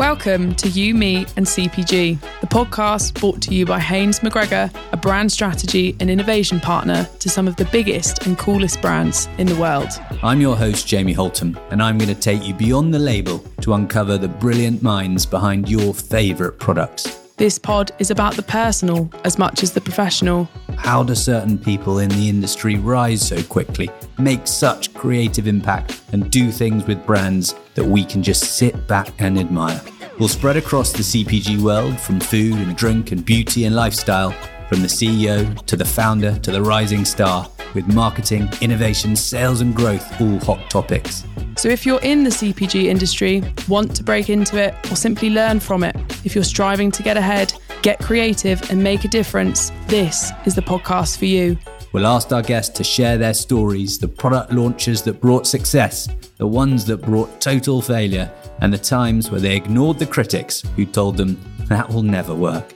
Welcome to You, Me, and CPG, the podcast brought to you by Haines McGregor, a brand strategy and innovation partner to some of the biggest and coolest brands in the world. I'm your host, Jamie Holtum, and I'm going to take you beyond the label to uncover the brilliant minds behind your favourite products. This pod is about the personal as much as the professional. How do certain people in the industry rise so quickly, make such creative impact, and do things with brands that we can just sit back and admire? We'll spread across the CPG world from food and drink and beauty and lifestyle, from the CEO to the founder to the rising star, with marketing, innovation, sales, and growth all hot topics. So if you're in the CPG industry, want to break into it, or simply learn from it, if you're striving to get ahead, get creative, and make a difference, this is the podcast for you. We'll ask our guests to share their stories, the product launches that brought success, the ones that brought total failure, and the times where they ignored the critics who told them that will never work.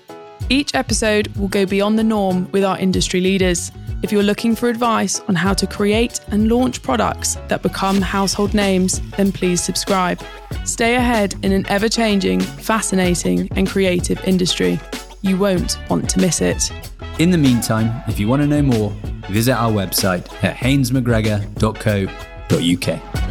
Each episode will go beyond the norm with our industry leaders. If you're looking for advice on how to create and launch products that become household names, then please subscribe. Stay ahead in an ever changing, fascinating, and creative industry. You won't want to miss it. In the meantime, if you want to know more, visit our website at hainesmcgregor.co.uk.